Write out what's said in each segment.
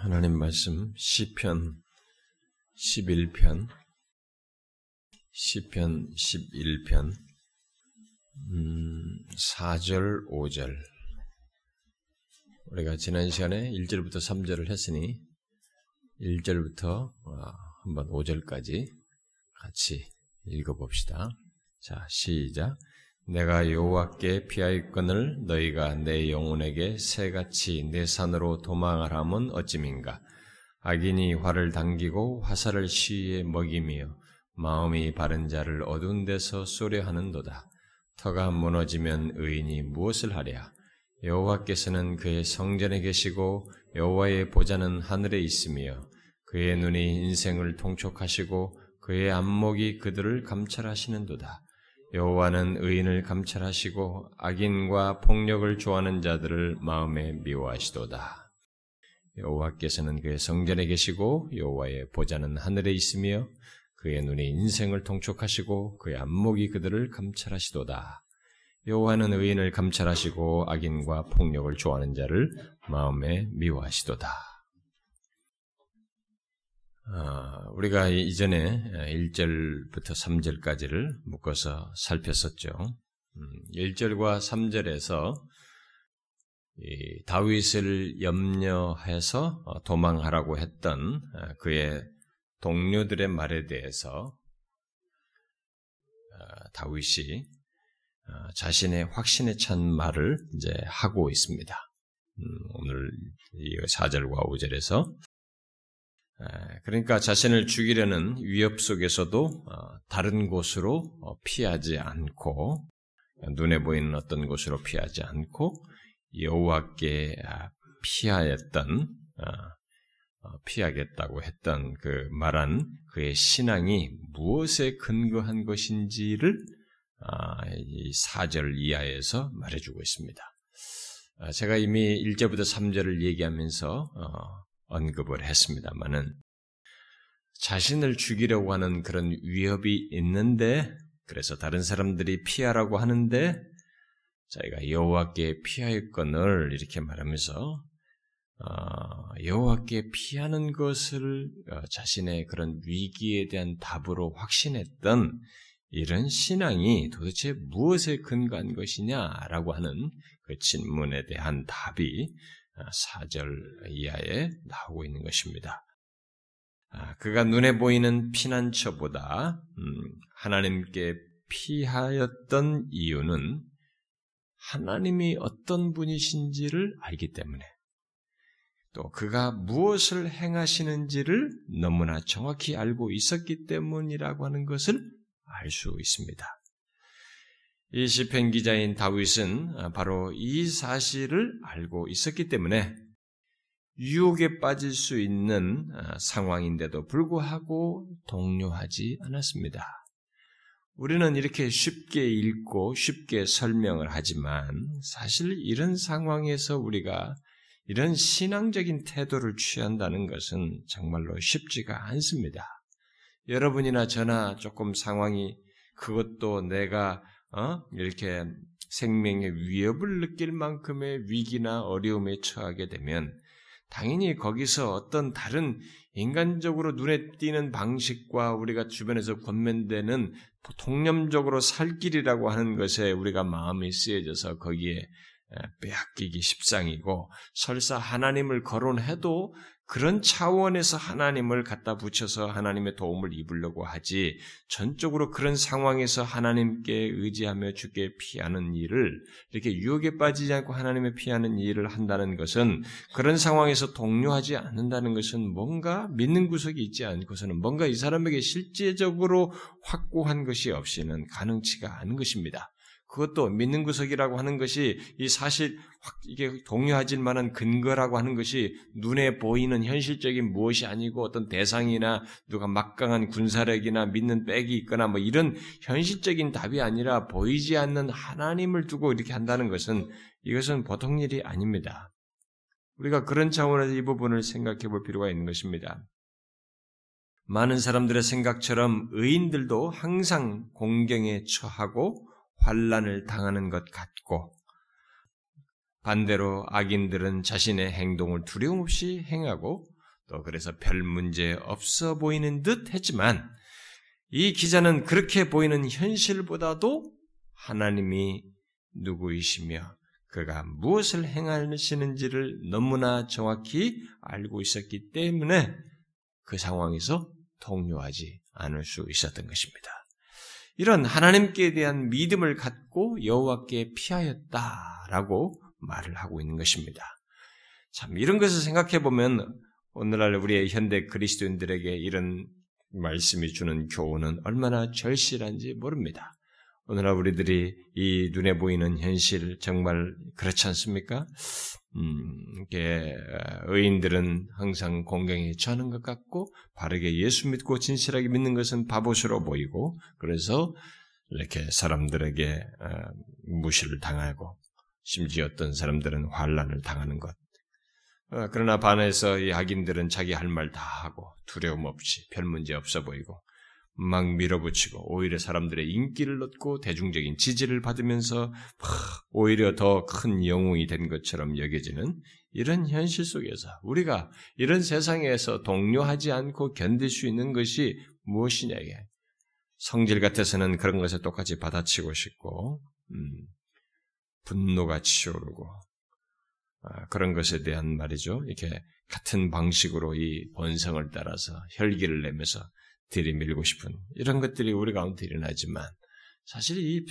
하나님 말씀 시편 11편 시편 11편 음, 4절 5절 우리가 지난 시간에 1절부터 3절을 했으니 1절부터 아, 한번 5절까지 같이 읽어봅시다. 자, 시작. 내가 여호와께 피하였거늘 너희가 내 영혼에게 새같이 내 산으로 도망하라면 어찌민가? 악인이 화를 당기고 화살을 시위에 먹이며 마음이 바른 자를 어두운 데서 쏘려 하는도다. 터가 무너지면 의인이 무엇을 하랴? 여호와께서는 그의 성전에 계시고 여호와의 보좌는 하늘에 있으며 그의 눈이 인생을 통촉하시고 그의 안목이 그들을 감찰하시는도다 여호와는 의인을 감찰하시고 악인과 폭력을 좋아하는 자들을 마음에 미워하시도다. 여호와께서는 그의 성전에 계시고 여호와의 보좌는 하늘에 있으며 그의 눈이 인생을 통촉하시고 그의 안목이 그들을 감찰하시도다. 여호와는 의인을 감찰하시고 악인과 폭력을 좋아하는 자를 마음에 미워하시도다. 아, 우리가 이전에 1절부터 3절까지를 묶어서 살폈었죠. 1절과 음, 3절에서 다윗을 염려해서 어, 도망하라고 했던 아, 그의 동료들의 말에 대해서 아, 다윗이 자신의 확신에 찬 말을 이제 하고 있습니다. 음, 오늘 4절과 5절에서 그러니까 자신을 죽이려는 위협 속에서도 어, 다른 곳으로 어, 피하지 않고 눈에 보이는 어떤 곳으로 피하지 않고 여호와께 아, 피하였던 어, 피하겠다고 했던 그 말한 그의 신앙이 무엇에 근거한 것인지를 아, 이 4절 이하에서 말해주고 있습니다. 아, 제가 이미 1절부터 3절을 얘기하면서 언급을 했습니다만은 자신을 죽이려고 하는 그런 위협이 있는데 그래서 다른 사람들이 피하라고 하는데 자기가 여호와께 피하였건을 이렇게 말하면서 어, 여호와께 피하는 것을 어, 자신의 그런 위기에 대한 답으로 확신했던 이런 신앙이 도대체 무엇에 근거한 것이냐라고 하는 그 질문에 대한 답이 4절 이하에 나오고 있는 것입니다. 아, 그가 눈에 보이는 피난처보다 음, 하나님께 피하였던 이유는 하나님이 어떤 분이신지를 알기 때문에 또 그가 무엇을 행하시는지를 너무나 정확히 알고 있었기 때문이라고 하는 것을 알 수 있습니다. 이 시편 기자인 다윗은 아, 바로 이 사실을 알고 있었기 때문에 유혹에 빠질 수 있는 아, 상황인데도 불구하고 동요하지 않았습니다. 우리는 이렇게 쉽게 읽고 쉽게 설명을 하지만 사실 이런 상황에서 우리가 이런 신앙적인 태도를 취한다는 것은 정말로 쉽지가 않습니다. 여러분이나 저나 조금 상황이 그것도 내가 어? 이렇게 생명의 위협을 느낄 만큼의 위기나 어려움에 처하게 되면 당연히 거기서 어떤 다른 인간적으로 눈에 띄는 방식과 우리가 주변에서 권면되는 통념적으로 살 길이라고 하는 것에 우리가 마음이 쓰여져서 거기에 빼앗기기 십상이고 설사 하나님을 거론해도 그런 차원에서 하나님을 갖다 붙여서 하나님의 도움을 입으려고 하지 전적으로 그런 상황에서 하나님께 의지하며 주께 피하는 일을 이렇게 유혹에 빠지지 않고 하나님의 피하는 일을 한다는 것은 그런 상황에서 동료하지 않는다는 것은 뭔가 믿는 구석이 있지 않고서는 뭔가 이 사람에게 실제적으로 확고한 것이 없이는 가능치가 않은 것입니다. 그것도 믿는 구석이라고 하는 것이 이 사실 확 이게 동요하질 만한 근거라고 하는 것이 눈에 보이는 현실적인 무엇이 아니고 어떤 대상이나 누가 막강한 군사력이나 믿는 백이 있거나 뭐 이런 현실적인 답이 아니라 보이지 않는 하나님을 두고 이렇게 한다는 것은 이것은 보통 일이 아닙니다. 우리가 그런 차원에서 이 부분을 생각해 볼 필요가 있는 것입니다. 많은 사람들의 생각처럼 의인들도 항상 공경에 처하고 환란을 당하는 것 같고 반대로 악인들은 자신의 행동을 두려움 없이 행하고 또 그래서 별 문제 없어 보이는 듯 했지만 이 기자는 그렇게 보이는 현실보다도 하나님이 누구이시며 그가 무엇을 행하시는지를 너무나 정확히 알고 있었기 때문에 그 상황에서 동요하지 않을 수 있었던 것입니다. 이런 하나님께 대한 믿음을 갖고 여호와께 피하였다라고 말을 하고 있는 것입니다. 참 이런 것을 생각해 보면 오늘날 우리의 현대 그리스도인들에게 이런 말씀이 주는 교훈은 얼마나 절실한지 모릅니다. 오늘날 우리들이 이 눈에 보이는 현실 정말 그렇지 않습니까? 음, 이게 의인들은 항상 공경에 처하는 것 같고 바르게 예수 믿고 진실하게 믿는 것은 바보스러워 보이고 그래서 이렇게 사람들에게 어, 무시를 당하고 심지어 어떤 사람들은 환란을 당하는 것. 어, 그러나 반해서 이 악인들은 자기 할 말 다 하고 두려움 없이 별 문제 없어 보이고 막 밀어붙이고 오히려 사람들의 인기를 얻고 대중적인 지지를 받으면서 오히려 더 큰 영웅이 된 것처럼 여겨지는 이런 현실 속에서 우리가 이런 세상에서 동료하지 않고 견딜 수 있는 것이 무엇이냐 이게 성질 같아서는 그런 것을 똑같이 받아치고 싶고 음, 분노가 치오르고 아, 그런 것에 대한 말이죠. 이렇게 같은 방식으로 이 본성을 따라서 혈기를 내면서 들이밀고 싶은 이런 것들이 우리 가운데 일어나지만 사실 이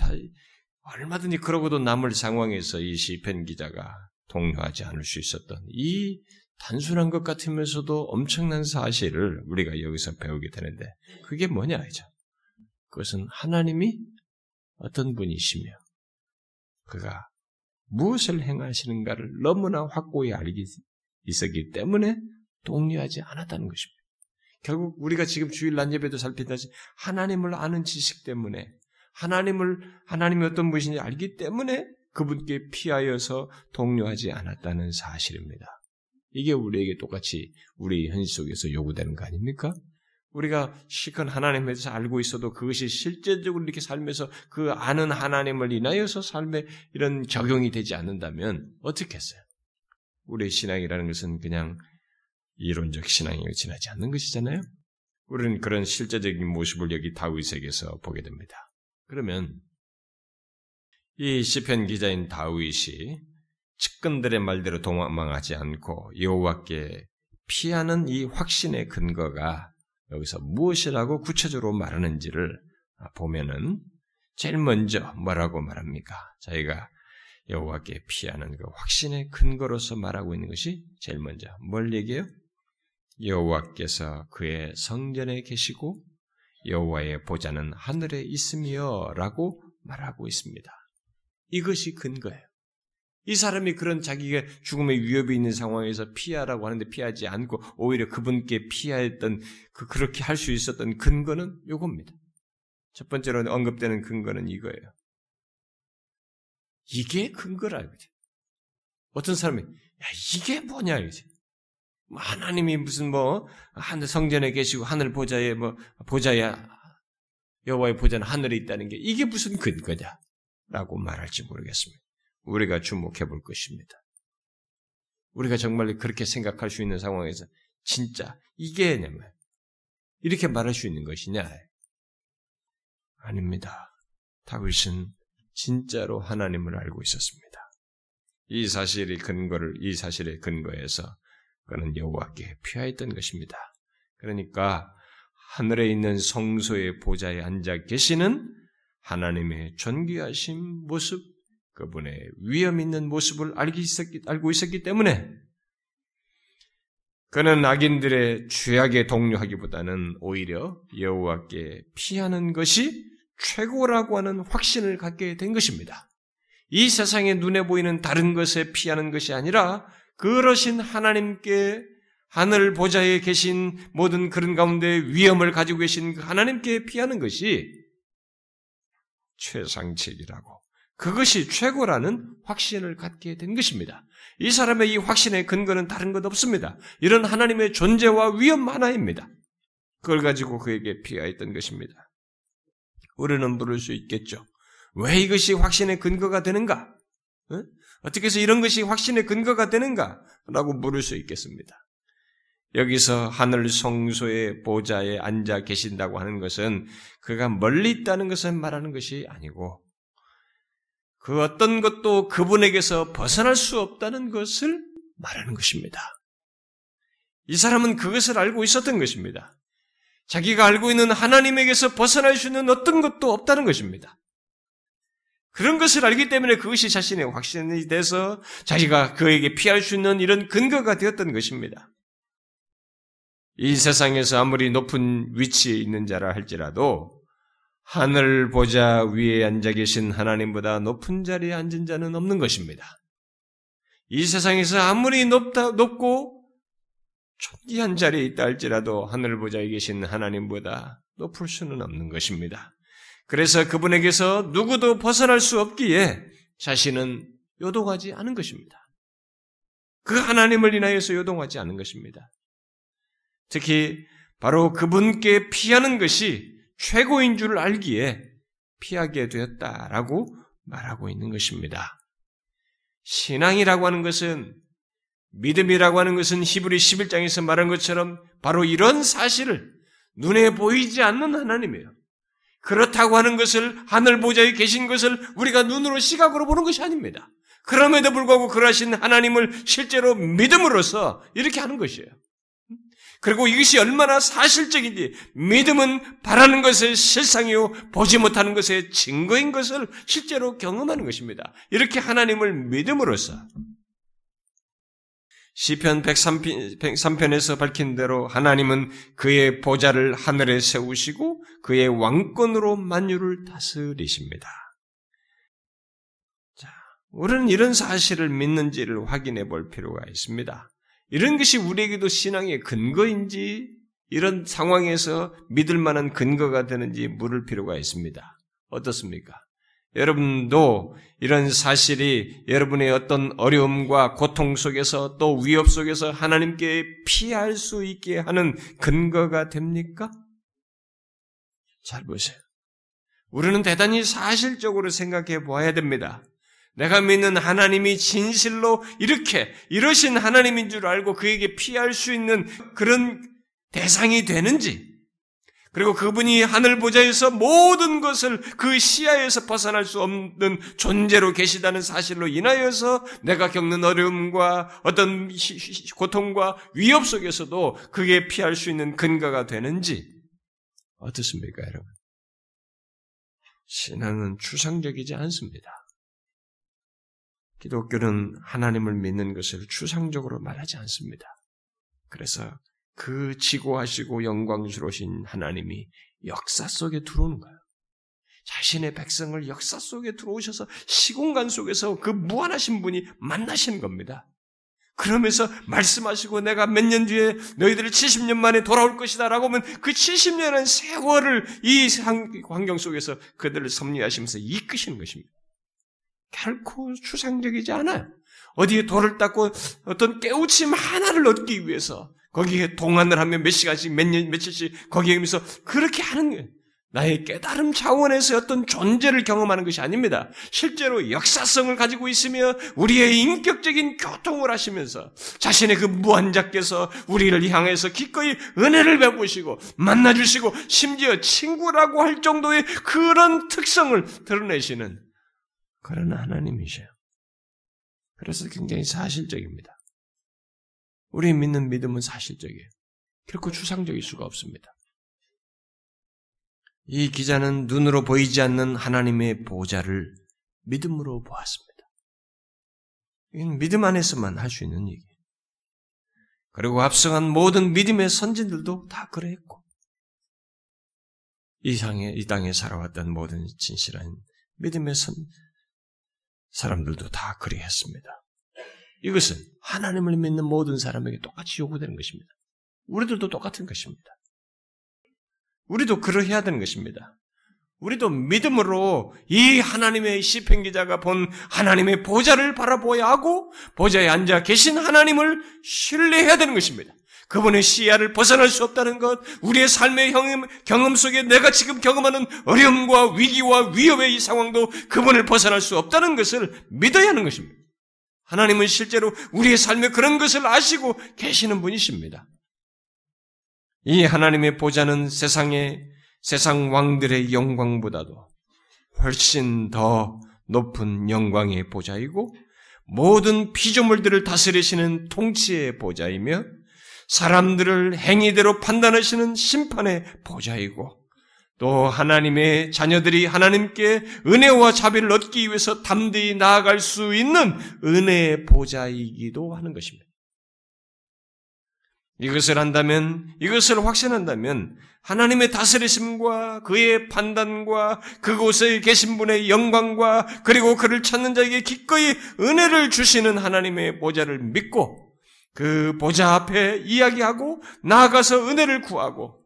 얼마든지 그러고도 남을 상황에서 이 시편 기자가 동요하지 않을 수 있었던 이 단순한 것 같으면서도 엄청난 사실을 우리가 여기서 배우게 되는데 그게 뭐냐 이죠. 그것은 하나님이 어떤 분이시며 그가 무엇을 행하시는가를 너무나 확고히 알기 있었기 때문에 동요하지 않았다는 것입니다. 결국 우리가 지금 주일 난 예배도 살피다시 하나님을 아는 지식 때문에 하나님을 하나님이 어떤 분이신지 알기 때문에 그분께 피하여서 동료하지 않았다는 사실입니다. 이게 우리에게 똑같이 우리 현실 속에서 요구되는 거 아닙니까? 우리가 실컷 하나님에 대해서 알고 있어도 그것이 실제적으로 이렇게 살면서 그 아는 하나님을 인하여서 삶에 이런 적용이 되지 않는다면 어떻게 했어요? 우리의 신앙이라는 것은 그냥 이론적 신앙에 지나지 않는 것이잖아요. 우리는 그런 실제적인 모습을 여기 다윗에게서 보게 됩니다. 그러면 이 시편 기자인 다윗이 측근들의 말대로 도망하지 않고 여호와께 피하는 이 확신의 근거가 여기서 무엇이라고 구체적으로 말하는지를 보면은 제일 먼저 뭐라고 말합니까? 저희가 여호와께 피하는 그 확신의 근거로서 말하고 있는 것이 제일 먼저 뭘 얘기해요? 여호와께서 그의 성전에 계시고 여호와의 보좌는 하늘에 있으며라고 말하고 있습니다. 이것이 근거예요. 이 사람이 그런 자기가 죽음의 위협이 있는 상황에서 피하라고 하는데 피하지 않고 오히려 그분께 피하였던 그 그렇게 할 수 있었던 근거는 요겁니다. 첫 번째로 언급되는 근거는 이거예요. 이게 근거라 이거지. 어떤 사람이 야 이게 뭐냐 이거지. 뭐 하나님이 무슨 뭐 하늘 성전에 계시고 하늘 보좌에 뭐 보좌에 여호와의 보좌는 하늘에 있다는 게 이게 무슨 근거냐라고 말할지 모르겠습니다. 우리가 주목해 볼 것입니다. 우리가 정말 그렇게 생각할 수 있는 상황에서 진짜 이게 냐면 이렇게 말할 수 있는 것이냐? 아닙니다. 다윗은 진짜로 하나님을 알고 있었습니다. 이 사실의 근거를 이 사실의 근거에서 그는 여호와께 피하였던 것입니다. 그러니까 하늘에 있는 성소의 보좌에 앉아 계시는 하나님의 존귀하신 모습, 그분의 위험 있는 모습을 알고 있었기 때문에 그는 악인들의 죄악에 동료하기보다는 오히려 여호와께 피하는 것이 최고라고 하는 확신을 갖게 된 것입니다. 이 세상의 눈에 보이는 다른 것에 피하는 것이 아니라 그러신 하나님께 하늘 보좌에 계신 모든 그런 가운데 위험을 가지고 계신 그 하나님께 피하는 것이 최상책이라고 그것이 최고라는 확신을 갖게 된 것입니다. 이 사람의 이 확신의 근거는 다른 것 없습니다. 이런 하나님의 존재와 위험 하나입니다. 그걸 가지고 그에게 피하였던 것입니다. 우리는 물을 수 있겠죠. 왜 이것이 확신의 근거가 되는가? 어떻게 해서 이런 것이 확신의 근거가 되는가? 라고 물을 수 있겠습니다. 여기서 하늘 성소의 보좌에 앉아 계신다고 하는 것은 그가 멀리 있다는 것을 말하는 것이 아니고 그 어떤 것도 그분에게서 벗어날 수 없다는 것을 말하는 것입니다. 이 사람은 그것을 알고 있었던 것입니다. 자기가 알고 있는 하나님에게서 벗어날 수 있는 어떤 것도 없다는 것입니다. 그런 것을 알기 때문에 그것이 자신의 확신이 돼서 자기가 그에게 피할 수 있는 이런 근거가 되었던 것입니다. 이 세상에서 아무리 높은 위치에 있는 자라 할지라도 하늘 보자 위에 앉아 계신 하나님보다 높은 자리에 앉은 자는 없는 것입니다. 이 세상에서 아무리 높다, 높고 존귀한 자리에 있다 할지라도 하늘 보자에 계신 하나님보다 높을 수는 없는 것입니다. 그래서 그분에게서 누구도 벗어날 수 없기에 자신은 요동하지 않은 것입니다. 그 하나님을 인하여서 요동하지 않은 것입니다. 특히 바로 그분께 피하는 것이 최고인 줄 알기에 피하게 되었다라고 말하고 있는 것입니다. 신앙이라고 하는 것은 믿음이라고 하는 것은 히브리 11장에서 말한 것처럼 바로 이런 사실을 눈에 보이지 않는 하나님이에요. 그렇다고 하는 것을 하늘 보좌에 계신 것을 우리가 눈으로 시각으로 보는 것이 아닙니다. 그럼에도 불구하고 그러신 하나님을 실제로 믿음으로써 이렇게 하는 것이에요. 그리고 이것이 얼마나 사실적인지 믿음은 바라는 것의 실상이요 보지 못하는 것의 증거인 것을 실제로 경험하는 것입니다. 이렇게 하나님을 믿음으로써 시편 103편 에서 밝힌 대로 하나님은 그의 보좌를 하늘에 세우시고 그의 왕권으로 만유를 다스리십니다. 자, 우리는 이런 사실을 믿는지를 확인해 볼 필요가 있습니다. 이런 것이 우리에게도 신앙의 근거인지 이런 상황에서 믿을 만한 근거가 되는지 물을 필요가 있습니다. 어떻습니까? 여러분도 이런 사실이 여러분의 어떤 어려움과 고통 속에서 또 위협 속에서 하나님께 피할 수 있게 하는 근거가 됩니까? 잘 보세요. 우리는 대단히 사실적으로 생각해 보아야 됩니다. 내가 믿는 하나님이 진실로 이렇게 이러신 하나님인 줄 알고 그에게 피할 수 있는 그런 대상이 되는지, 그리고 그분이 하늘 보좌에서 모든 것을 그 시야에서 벗어날 수 없는 존재로 계시다는 사실로 인하여서 내가 겪는 어려움과 어떤 고통과 위협 속에서도 그게 피할 수 있는 근거가 되는지 어떻습니까, 여러분? 신앙은 추상적이지 않습니다. 기독교는 하나님을 믿는 것을 추상적으로 말하지 않습니다. 그래서 그 지고하시고 영광스러우신 하나님이 역사 속에 들어오는 거예요. 자신의 백성을 역사 속에 들어오셔서 시공간 속에서 그 무한하신 분이 만나시는 겁니다. 그러면서 말씀하시고 내가 몇 년 뒤에 너희들을 70년 만에 돌아올 것이다 라고 하면 그 70년은 세월을 이 환경 속에서 그들을 섭리하시면서 이끄시는 것입니다. 결코 추상적이지 않아요. 어디에 돌을 닦고 어떤 깨우침 하나를 얻기 위해서 거기에 동안을 하면 몇 시간씩 몇 년, 며칠씩 거기에 있면서 그렇게 하는 거예요. 나의 깨달음 차원에서 어떤 존재를 경험하는 것이 아닙니다. 실제로 역사성을 가지고 있으며 우리의 인격적인 교통을 하시면서 자신의 그 무한자께서 우리를 향해서 기꺼이 은혜를 베푸시고 만나주시고 심지어 친구라고 할 정도의 그런 특성을 드러내시는 그런 하나님이셔요. 그래서 굉장히 사실적입니다. 우리 믿는 믿음은 사실적이에요. 결코 추상적일 수가 없습니다. 이 기자는 눈으로 보이지 않는 하나님의 보좌를 믿음으로 보았습니다. 이건 믿음 안에서만 할 수 있는 얘기예요. 그리고 앞서간 모든 믿음의 선진들도 다 그랬고, 이 땅에, 이 땅에 살아왔던 모든 진실한 믿음의 선, 사람들도 다 그리했습니다. 이것은 하나님을 믿는 모든 사람에게 똑같이 요구되는 것입니다. 우리들도 똑같은 것입니다. 우리도 그러해야 되는 것입니다. 우리도 믿음으로 이 하나님의 시편 기자가 본 하나님의 보좌를 바라보아야 하고 보좌에 앉아 계신 하나님을 신뢰해야 되는 것입니다. 그분의 시야를 벗어날 수 없다는 것, 우리의 삶의 경험, 속에 내가 지금 경험하는 어려움과 위기와 위협의 이 상황도 그분을 벗어날 수 없다는 것을 믿어야 하는 것입니다. 하나님은 실제로 우리의 삶에 그런 것을 아시고 계시는 분이십니다. 이 하나님의 보좌는 세상의 세상 왕들의 영광보다도 훨씬 더 높은 영광의 보좌이고 모든 피조물들을 다스리시는 통치의 보좌이며 사람들을 행위대로 판단하시는 심판의 보좌이고 또 하나님의 자녀들이 하나님께 은혜와 자비를 얻기 위해서 담대히 나아갈 수 있는 은혜의 보좌이기도 하는 것입니다. 이것을 한다면, 이것을 확신한다면, 하나님의 다스리심과 그의 판단과 그곳에 계신 분의 영광과 그리고 그를 찾는 자에게 기꺼이 은혜를 주시는 하나님의 보좌를 믿고 그 보좌 앞에 이야기하고 나아가서 은혜를 구하고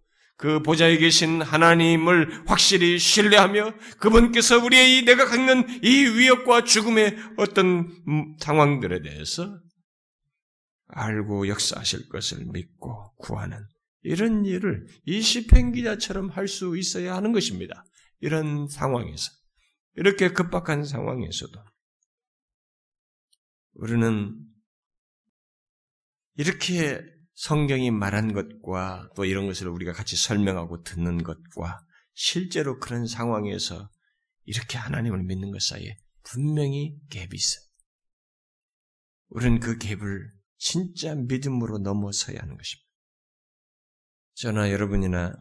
그 보좌에 계신 하나님을 확실히 신뢰하며 그분께서 우리의 이 내가 겪는 이 위협과 죽음의 어떤 상황들에 대해서 알고 역사하실 것을 믿고 구하는 이런 일을 이 시편 기자처럼 할 수 있어야 하는 것입니다. 이런 상황에서 이렇게 급박한 상황에서도 우리는 이렇게 성경이 말한 것과 또 이런 것을 우리가 같이 설명하고 듣는 것과 실제로 그런 상황에서 이렇게 하나님을 믿는 것 사이에 분명히 갭이 있어요. 우리는 그 갭을 진짜 믿음으로 넘어서야 하는 것입니다. 저나 여러분이나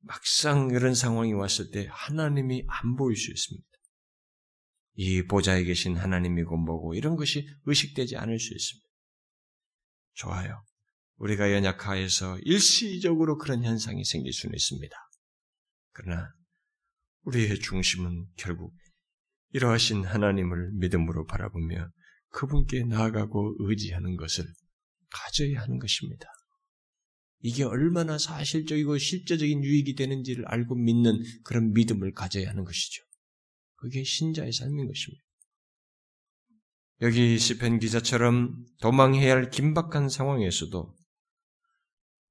막상 이런 상황이 왔을 때 하나님이 안 보일 수 있습니다. 이 보좌에 계신 하나님이고 뭐고 이런 것이 의식되지 않을 수 있습니다. 좋아요. 우리가 연약하여서 일시적으로 그런 현상이 생길 수는 있습니다. 그러나 우리의 중심은 결국 이러하신 하나님을 믿음으로 바라보며 그분께 나아가고 의지하는 것을 가져야 하는 것입니다. 이게 얼마나 사실적이고 실제적인 유익이 되는지를 알고 믿는 그런 믿음을 가져야 하는 것이죠. 그게 신자의 삶인 것입니다. 여기 시편 기자처럼 도망해야 할 긴박한 상황에서도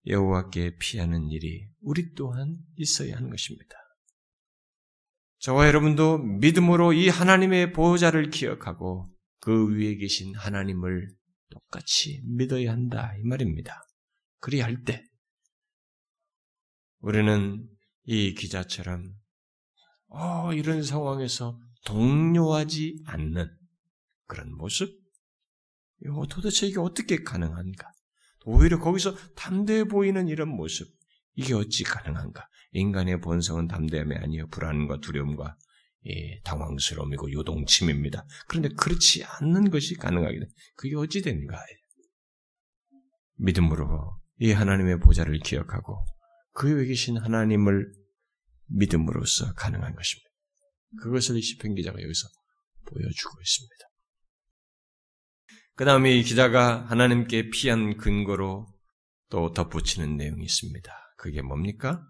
여호와께 피하는 일이 우리 또한 있어야 하는 것입니다. 저와 여러분도 믿음으로 이 하나님의 보호자를 기억하고 그 위에 계신 하나님을 똑같이 믿어야 한다 이 말입니다. 그리할 때 우리는 이 기자처럼 어, 이런 상황에서 동요하지 않는 그런 모습? 도대체 이게 어떻게 가능한가? 오히려 거기서 담대해 보이는 이런 모습, 이게 어찌 가능한가? 인간의 본성은 담대함이 아니요 불안과 두려움과 예, 당황스러움이고 요동침입니다. 그런데 그렇지 않는 것이 가능하게 돼. 그게 어찌 되는가? 믿음으로 이 하나님의 보좌를 기억하고 그 위에 계신 하나님을 믿음으로써 가능한 것입니다. 그것을 이 시편 기자가 여기서 보여주고 있습니다. 그 다음에 이 기자가 하나님께 피한 근거로 또 덧붙이는 내용이 있습니다. 그게 뭡니까?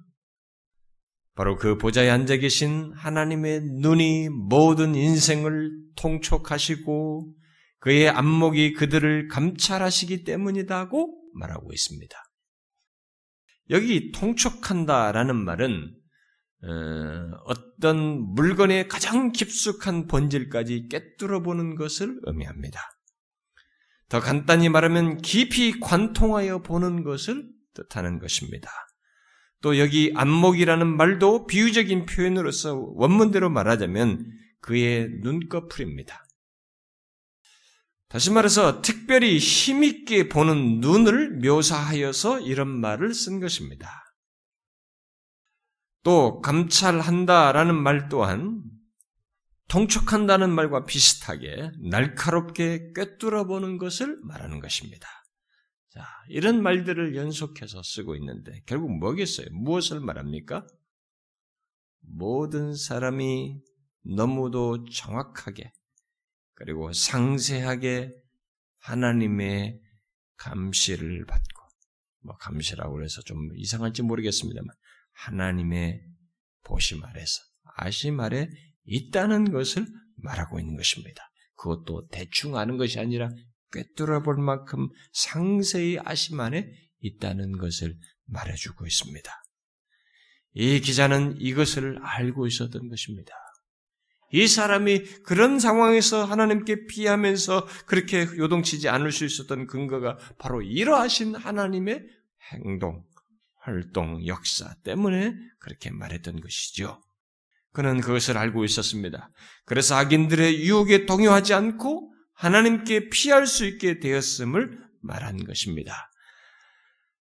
바로 그 보좌에 앉아 계신 하나님의 눈이 모든 인생을 통촉하시고 그의 안목이 그들을 감찰하시기 때문이다고 말하고 있습니다. 여기 통촉한다라는 말은 어, 어떤 물건의 가장 깊숙한 본질까지 깨뚫어 보는 것을 의미합니다. 더 간단히 말하면 깊이 관통하여 보는 것을 뜻하는 것입니다. 또 여기 안목이라는 말도 비유적인 표현으로서 원문대로 말하자면 그의 눈꺼풀입니다. 다시 말해서 특별히 힘있게 보는 눈을 묘사하여서 이런 말을 쓴 것입니다. 또 감찰한다라는 말 또한 통촉한다는 말과 비슷하게 날카롭게 꿰뚫어 보는 것을 말하는 것입니다. 자, 이런 말들을 연속해서 쓰고 있는데 결국 뭐겠어요? 무엇을 말합니까? 모든 사람이 너무도 정확하게 그리고 상세하게 하나님의 감시를 받고 뭐 감시라고 해서 좀 이상할지 모르겠습니다만 하나님의 보심 아래서 아심 아래 있다는 것을 말하고 있는 것입니다. 그것도 대충 아는 것이 아니라 꿰뚫어 볼 만큼 상세히 아심 안에 있다는 것을 말해주고 있습니다. 이 기자는 이것을 알고 있었던 것입니다. 이 사람이 그런 상황에서 하나님께 피하면서 그렇게 요동치지 않을 수 있었던 근거가 바로 이러하신 하나님의 행동, 활동, 역사 때문에 그렇게 말했던 것이죠. 그는 그것을 알고 있었습니다. 그래서 악인들의 유혹에 동요하지 않고 하나님께 피할 수 있게 되었음을 말한 것입니다.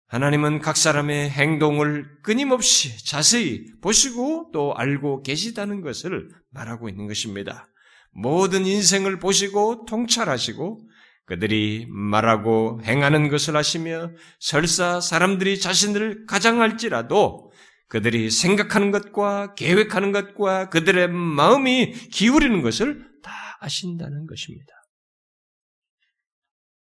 하나님은 각 사람의 행동을 끊임없이 자세히 보시고 또 알고 계시다는 것을 말하고 있는 것입니다. 모든 인생을 보시고 통찰하시고 그들이 말하고 행하는 것을 아시며 설사 사람들이 자신을 가장할지라도 그들이 생각하는 것과 계획하는 것과 그들의 마음이 기울이는 것을 다 아신다는 것입니다.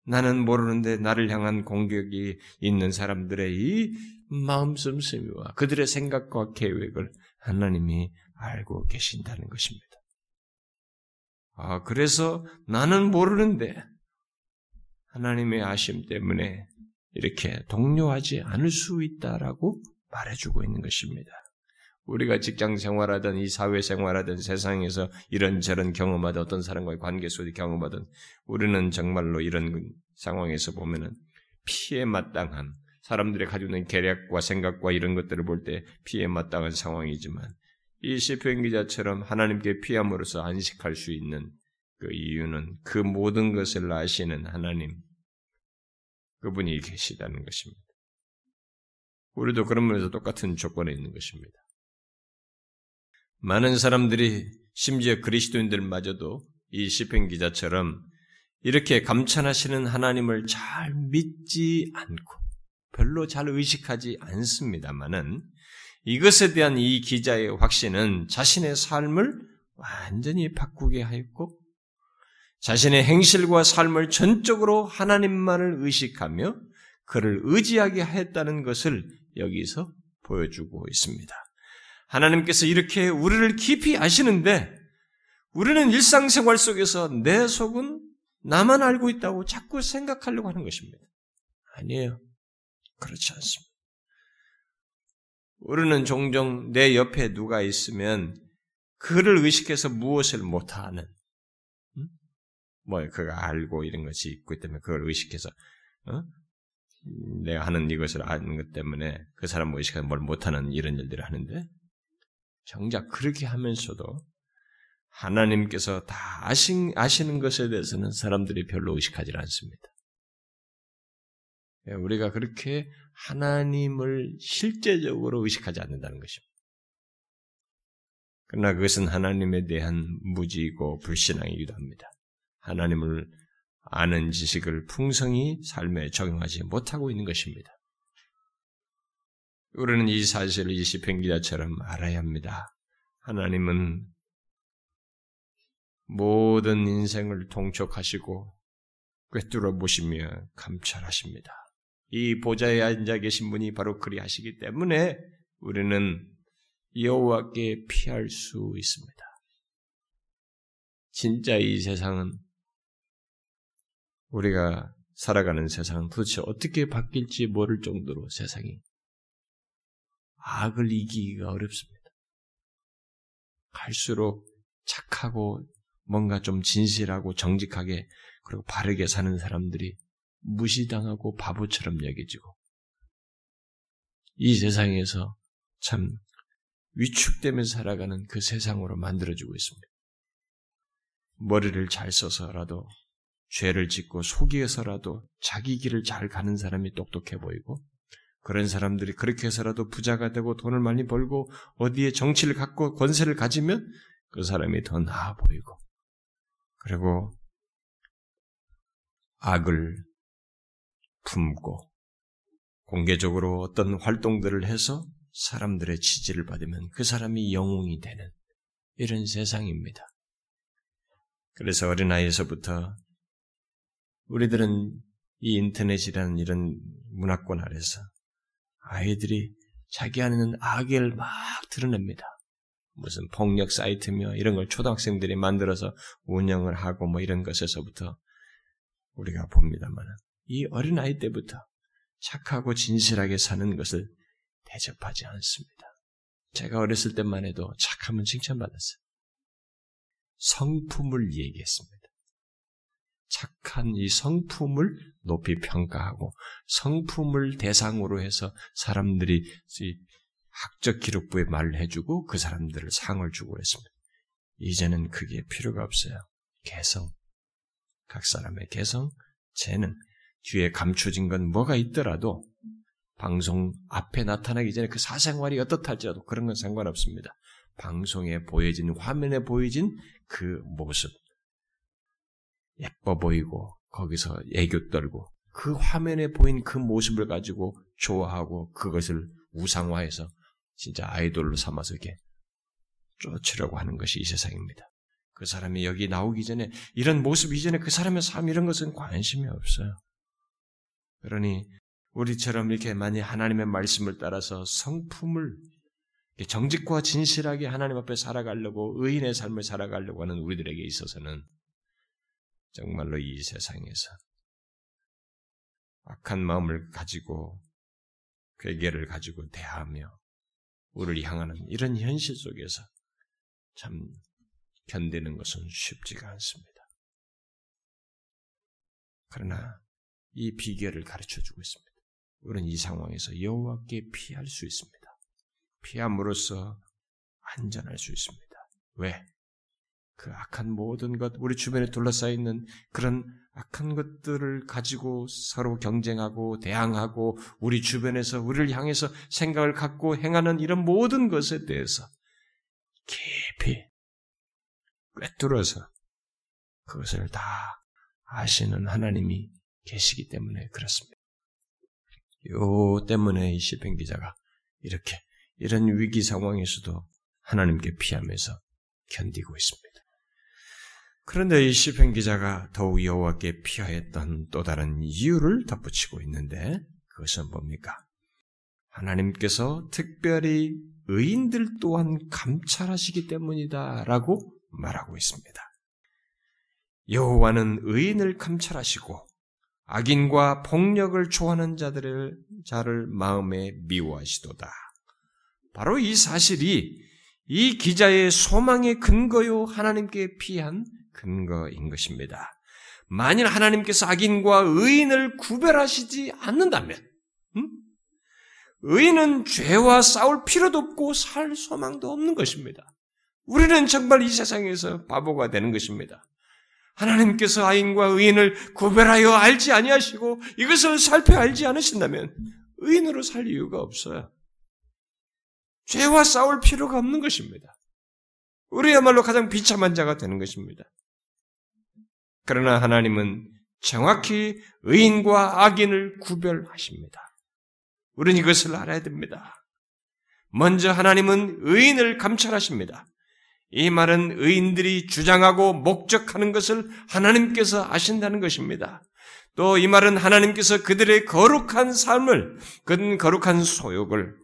나는 모르는데 나를 향한 공격이 있는 사람들의 이 마음 씀씀이와 그들의 생각과 계획을 하나님이 알고 계신다는 것입니다. 아, 그래서 나는 모르는데 하나님의 아심 때문에 이렇게 동료하지 않을 수 있다라고 말해주고 있는 것입니다. 우리가 직장 생활하든 이 사회 생활하든 세상에서 이런저런 경험하던 어떤 사람과의 관계 속에 경험하든 우리는 정말로 이런 상황에서 보면은 피해 마땅한 사람들이 가지고 있는 계략과 생각과 이런 것들을 볼 때 피해 마땅한 상황이지만 이 시편 기자처럼 하나님께 피함으로써 안식할 수 있는 그 이유는 그 모든 것을 아시는 하나님 그분이 계시다는 것입니다. 우리도 그런 면에서 똑같은 조건에 있는 것입니다. 많은 사람들이 심지어 그리스도인들마저도 이 시편 기자처럼 이렇게 감찬하시는 하나님을 잘 믿지 않고 별로 잘 의식하지 않습니다만은 이것에 대한 이 기자의 확신은 자신의 삶을 완전히 바꾸게 하였고 자신의 행실과 삶을 전적으로 하나님만을 의식하며 그를 의지하게 하였다는 것을 여기서 보여주고 있습니다. 하나님께서 이렇게 우리를 깊이 아시는데 우리는 일상생활 속에서 내 속은 나만 알고 있다고 자꾸 생각하려고 하는 것입니다. 아니에요. 그렇지 않습니다. 우리는 종종 내 옆에 누가 있으면 그를 의식해서 무엇을 못하는, 음? 뭐, 그가 알고 이런 것이 있기 때문에 그걸 의식해서, 어? 내가 하는 이것을 아는 것 때문에 그 사람 뭐 의식해서 뭘 못하는 이런 일들을 하는데, 정작 그렇게 하면서도 하나님께서 다 아신, 아시는 것에 대해서는 사람들이 별로 의식하지 않습니다. 예, 우리가 그렇게 하나님을 실제적으로 의식하지 않는다는 것입니다. 그러나 그것은 하나님에 대한 무지이고 불신앙이기도 합니다. 하나님을 아는 지식을 풍성히 삶에 적용하지 못하고 있는 것입니다. 우리는 이 사실을 이 시편 기자처럼 알아야 합니다. 하나님은 모든 인생을 통촉하시고 꿰뚫어 보시며 감찰하십니다. 이 보좌에 앉아 계신 분이 바로 그리하시기 때문에 우리는 여호와께 피할 수 있습니다. 진짜 이 세상은 우리가 살아가는 세상은 도대체 어떻게 바뀔지 모를 정도로 세상이 악을 이기기가 어렵습니다. 갈수록 착하고 뭔가 좀 진실하고 정직하게 그리고 바르게 사는 사람들이 무시당하고 바보처럼 여겨지고 이 세상에서 참 위축되며 살아가는 그 세상으로 만들어지고 있습니다. 머리를 잘 써서라도 죄를 짓고 속이어서라도 자기 길을 잘 가는 사람이 똑똑해 보이고 그런 사람들이 그렇게 해서라도 부자가 되고 돈을 많이 벌고 어디에 정치를 갖고 권세를 가지면 그 사람이 더 나아 보이고 그리고 악을 품고 공개적으로 어떤 활동들을 해서 사람들의 지지를 받으면 그 사람이 영웅이 되는 이런 세상입니다. 그래서 어린아이에서부터 우리들은 이 인터넷이라는 이런 문화권 아래서 아이들이 자기 안에는 악을 막 드러냅니다. 무슨 폭력 사이트며 이런 걸 초등학생들이 만들어서 운영을 하고 뭐 이런 것에서부터 우리가 봅니다만 이 어린 아이 때부터 착하고 진실하게 사는 것을 대접하지 않습니다. 제가 어렸을 때만 해도 착하면 칭찬받았어요. 성품을 얘기했습니다. 착한 이 성품을 높이 평가하고 성품을 대상으로 해서 사람들이 학적 기록부에 말을 해주고 그 사람들을 상을 주고 했습니다. 이제는 그게 필요가 없어요. 개성. 각 사람의 개성, 재능, 뒤에 감춰진 건 뭐가 있더라도 방송 앞에 나타나기 전에 그 사생활이 어떻다 할지라도 그런 건 상관없습니다. 방송에 보여진, 화면에 보여진 그 모습. 예뻐 보이고, 거기서 애교 떨고, 그 화면에 보인 그 모습을 가지고 좋아하고 그것을 우상화해서 진짜 아이돌로 삼아서 이렇게 쫓으려고 하는 것이 이 세상입니다. 그 사람이 여기 나오기 전에 이런 모습 이전에 그 사람의 삶 이런 것은 관심이 없어요. 그러니 우리처럼 이렇게 많이 하나님의 말씀을 따라서 성품을 정직과 진실하게 하나님 앞에 살아가려고 의인의 삶을 살아가려고 하는 우리들에게 있어서는 정말로 이 세상에서 악한 마음을 가지고 괴계를 가지고 대하며 우리를 향하는 이런 현실 속에서 참 견디는 것은 쉽지가 않습니다. 그러나 이 비결을 가르쳐 주고 있습니다. 우리는 이 상황에서 여호와께 피할 수 있습니다. 피함으로써 안전할 수 있습니다. 왜? 그 악한 모든 것, 우리 주변에 둘러싸여 있는 그런 악한 것들을 가지고 서로 경쟁하고 대항하고 우리 주변에서 우리를 향해서 생각을 갖고 행하는 이런 모든 것에 대해서 깊이 꿰뚫어서 그것을 다 아시는 하나님이 계시기 때문에 그렇습니다. 요 때문에 이 시편 기자가 이렇게 이런 위기 상황에서도 하나님께 피하면서 견디고 있습니다. 그런데 이 시편 기자가 더욱 여호와께 피하였던 또 다른 이유를 덧붙이고 있는데 그것은 뭡니까? 하나님께서 특별히 의인들 또한 감찰하시기 때문이다라고 말하고 있습니다. 여호와는 의인을 감찰하시고 악인과 폭력을 좋아하는 자들을 자를 마음에 미워하시도다. 바로 이 사실이 이 기자의 소망의 근거요 하나님께 피한 근거인 것입니다. 만일 하나님께서 악인과 의인을 구별하시지 않는다면, 음? 의인은 죄와 싸울 필요도 없고 살 소망도 없는 것입니다. 우리는 정말 이 세상에서 바보가 되는 것입니다. 하나님께서 아인과 의인을 구별하여 알지 아니하시고 이것을 살펴 알지 않으신다면 의인으로 살 이유가 없어요. 죄와 싸울 필요가 없는 것입니다. 우리야말로 가장 비참한 자가 되는 것입니다. 그러나 하나님은 정확히 의인과 악인을 구별하십니다. 우리는 이것을 알아야 됩니다. 먼저 하나님은 의인을 감찰하십니다. 이 말은 의인들이 주장하고 목적하는 것을 하나님께서 아신다는 것입니다. 또 이 말은 하나님께서 그들의 거룩한 삶을, 그 거룩한 소욕을,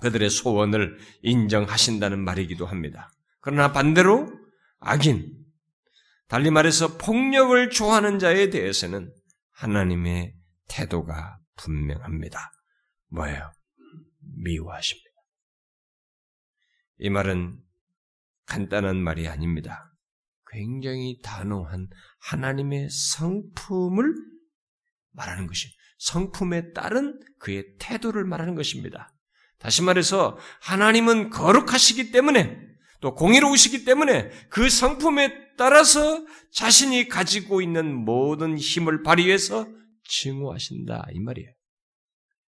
그들의 소원을 인정하신다는 말이기도 합니다. 그러나 반대로 악인, 달리 말해서 폭력을 좋아하는 자에 대해서는 하나님의 태도가 분명합니다. 뭐예요? 미워하십니다. 이 말은 간단한 말이 아닙니다. 굉장히 단호한 하나님의 성품을 말하는 것이 성품에 따른 그의 태도를 말하는 것입니다. 다시 말해서 하나님은 거룩하시기 때문에 또 공의로우시기 때문에 그 성품에 따라서 자신이 가지고 있는 모든 힘을 발휘해서 증오하신다 이 말이에요.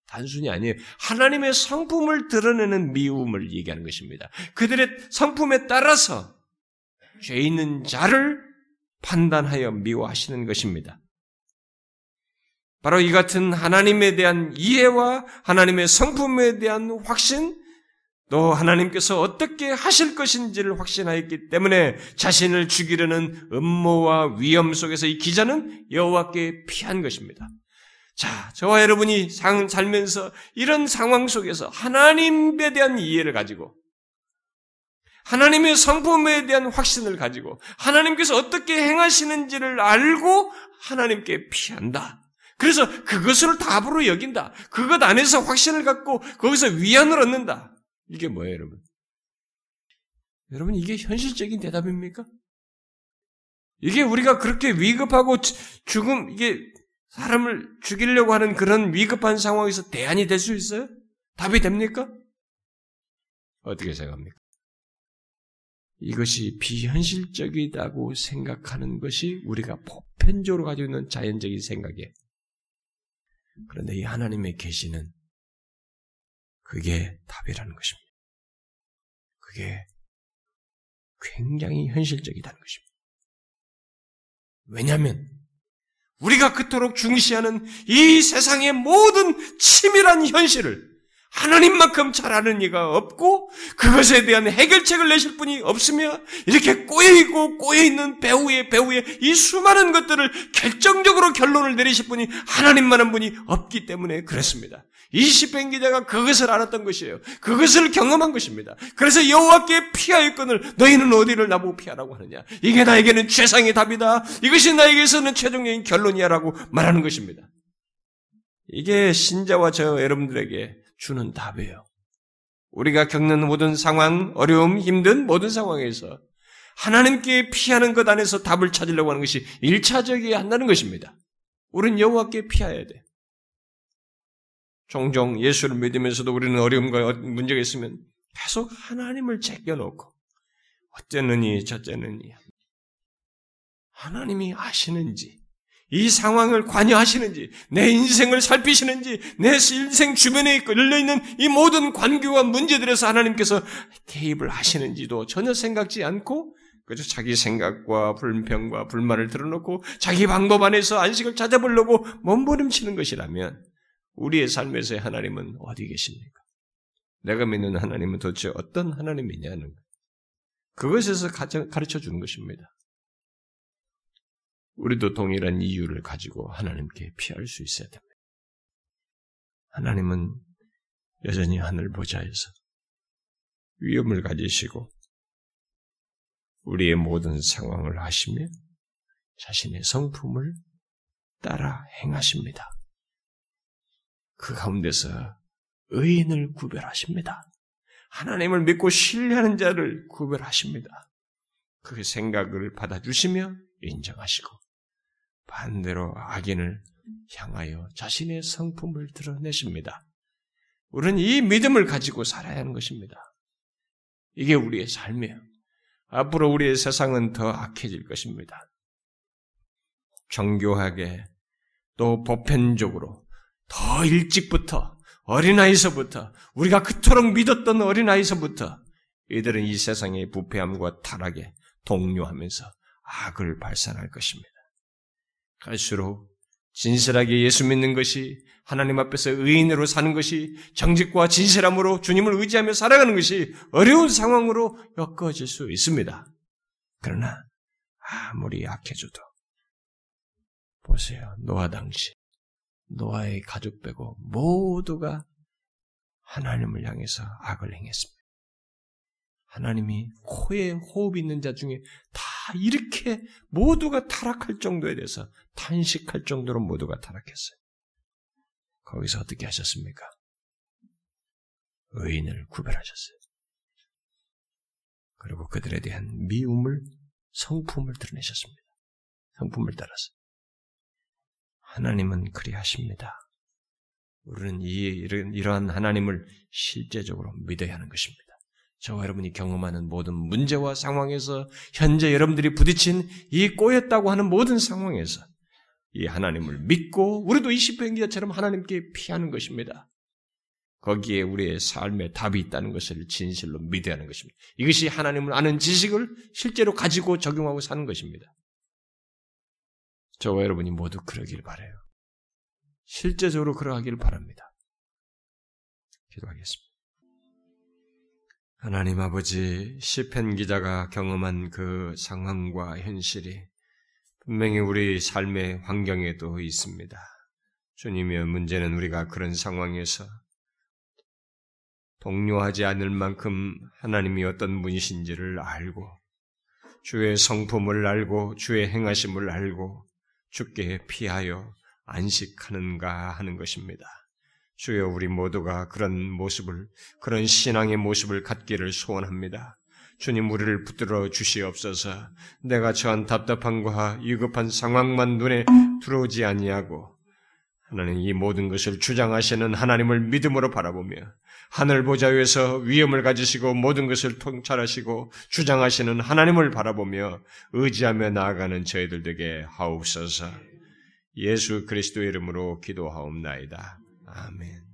단순히 아니에요. 하나님의 성품을 드러내는 미움을 얘기하는 것입니다. 그들의 성품에 따라서 죄 있는 자를 판단하여 미워하시는 것입니다. 바로 이 같은 하나님에 대한 이해와 하나님의 성품에 대한 확신, 또 하나님께서 어떻게 하실 것인지를 확신하였기 때문에 자신을 죽이려는 음모와 위험 속에서 이 기자는 여호와께 피한 것입니다. 자, 저와 여러분이 살면서 이런 상황 속에서 하나님에 대한 이해를 가지고 하나님의 성품에 대한 확신을 가지고 하나님께서 어떻게 행하시는지를 알고 하나님께 피한다. 그래서 그것을 답으로 여긴다. 그것 안에서 확신을 갖고 거기서 위안을 얻는다. 이게 뭐예요, 여러분? 여러분, 이게 현실적인 대답입니까? 이게 우리가 그렇게 위급하고 죽음, 이게 사람을 죽이려고 하는 그런 위급한 상황에서 대안이 될 수 있어요? 답이 됩니까? 어떻게 생각합니까? 이것이 비현실적이다고 생각하는 것이 우리가 보편적으로 가지고 있는 자연적인 생각이에요. 그런데 이 하나님의 계시는 그게 답이라는 것입니다. 그게 굉장히 현실적이다는 것입니다. 왜냐하면 우리가 그토록 중시하는 이 세상의 모든 치밀한 현실을 하나님만큼 잘 아는 이가 없고 그것에 대한 해결책을 내실 분이 없으며 이렇게 꼬여 있고 꼬여 있는 배후의 배후에 이 수많은 것들을 결정적으로 결론을 내리실 분이 하나님만한 분이 없기 때문에 그렇습니다. 이시편 기자가 그것을 알았던 것이에요. 그것을 경험한 것입니다. 그래서 여호와께 피하였거늘 너희는 어디를 나보고 피하라고 하느냐. 이게 나에게는 최상의 답이다. 이것이 나에게서는 최종적인 결론이야라고 말하는 것입니다. 이게 신자와 저 여러분들에게 주는 답이에요. 우리가 겪는 모든 상황, 어려움, 힘든 모든 상황에서 하나님께 피하는 것 안에서 답을 찾으려고 하는 것이 일차적이어야 한다는 것입니다. 우리는 여호와께 피해야 돼. 종종 예수를 믿으면서도 우리는 어려움과 문제가 있으면 계속 하나님을 제껴놓고 어쩌느니 저쩌느니 하나님이 아시는지 이 상황을 관여하시는지, 내 인생을 살피시는지, 내 인생 주변에 걸려있는 이 모든 관계와 문제들에서 하나님께서 개입을 하시는지도 전혀 생각지 않고, 그저 자기 생각과 불평과 불만을 드러놓고 자기 방법 안에서 안식을 찾아보려고 몸부림치는 것이라면, 우리의 삶에서의 하나님은 어디 계십니까? 내가 믿는 하나님은 도대체 어떤 하나님이냐는 그것에서 가르쳐 주는 것입니다. 우리도 동일한 이유를 가지고 하나님께 피할 수 있어야 됩니다. 하나님은 여전히 하늘 보좌에서 위험을 가지시고 우리의 모든 상황을 하시며 자신의 성품을 따라 행하십니다. 그 가운데서 의인을 구별하십니다. 하나님을 믿고 신뢰하는 자를 구별하십니다. 그 생각을 받아주시며 인정하시고 반대로 악인을 향하여 자신의 성품을 드러내십니다. 우리는 이 믿음을 가지고 살아야 하는 것입니다. 이게 우리의 삶이에요. 앞으로 우리의 세상은 더 악해질 것입니다. 정교하게 또 보편적으로 더 일찍부터 어린아이서부터 우리가 그토록 믿었던 어린아이서부터 이들은 이 세상의 부패함과 타락에 동요하면서 악을 발산할 것입니다. 갈수록 진실하게 예수 믿는 것이 하나님 앞에서 의인으로 사는 것이 정직과 진실함으로 주님을 의지하며 살아가는 것이 어려운 상황으로 엮어질 수 있습니다. 그러나 아무리 약해져도 보세요. 노아 당시 노아의 가족 빼고 모두가 하나님을 향해서 악을 행했습니다. 하나님이 코에 호흡 있는 자 중에 다 이렇게 모두가 타락할 정도에 대해서 탄식할 정도로 모두가 타락했어요. 거기서 어떻게 하셨습니까? 의인을 구별하셨어요. 그리고 그들에 대한 미움을, 성품을 드러내셨습니다. 성품을 따라서. 하나님은 그리하십니다. 우리는 이, 이러한 하나님을 실제적으로 믿어야 하는 것입니다. 저와 여러분이 경험하는 모든 문제와 상황에서 현재 여러분들이 부딪힌 이 꼬였다고 하는 모든 상황에서 이 하나님을 믿고 우리도 20편 기자처럼 하나님께 피하는 것입니다. 거기에 우리의 삶에 답이 있다는 것을 진실로 믿어야 하는 것입니다. 이것이 하나님을 아는 지식을 실제로 가지고 적용하고 사는 것입니다. 저와 여러분이 모두 그러길 바래요. 실제적으로 그러하길 바랍니다. 기도하겠습니다. 하나님 아버지 시편 기자가 경험한 그 상황과 현실이 분명히 우리 삶의 환경에도 있습니다. 주님의 문제는 우리가 그런 상황에서 동료하지 않을 만큼 하나님이 어떤 분이신지를 알고 주의 성품을 알고 주의 행하심을 알고 주께 피하여 안식하는가 하는 것입니다. 주여 우리 모두가 그런 모습을 그런 신앙의 모습을 갖기를 소원합니다. 주님 우리를 붙들어 주시옵소서. 내가 처한 답답함과 위급한 상황만 눈에 들어오지 아니하고 하나님 이 모든 것을 주장하시는 하나님을 믿음으로 바라보며 하늘 보좌 위에서 위엄을 가지시고 모든 것을 통찰하시고 주장하시는 하나님을 바라보며 의지하며 나아가는 저희들 에게 하옵소서. 예수 그리스도의 이름으로 기도하옵나이다. 아멘.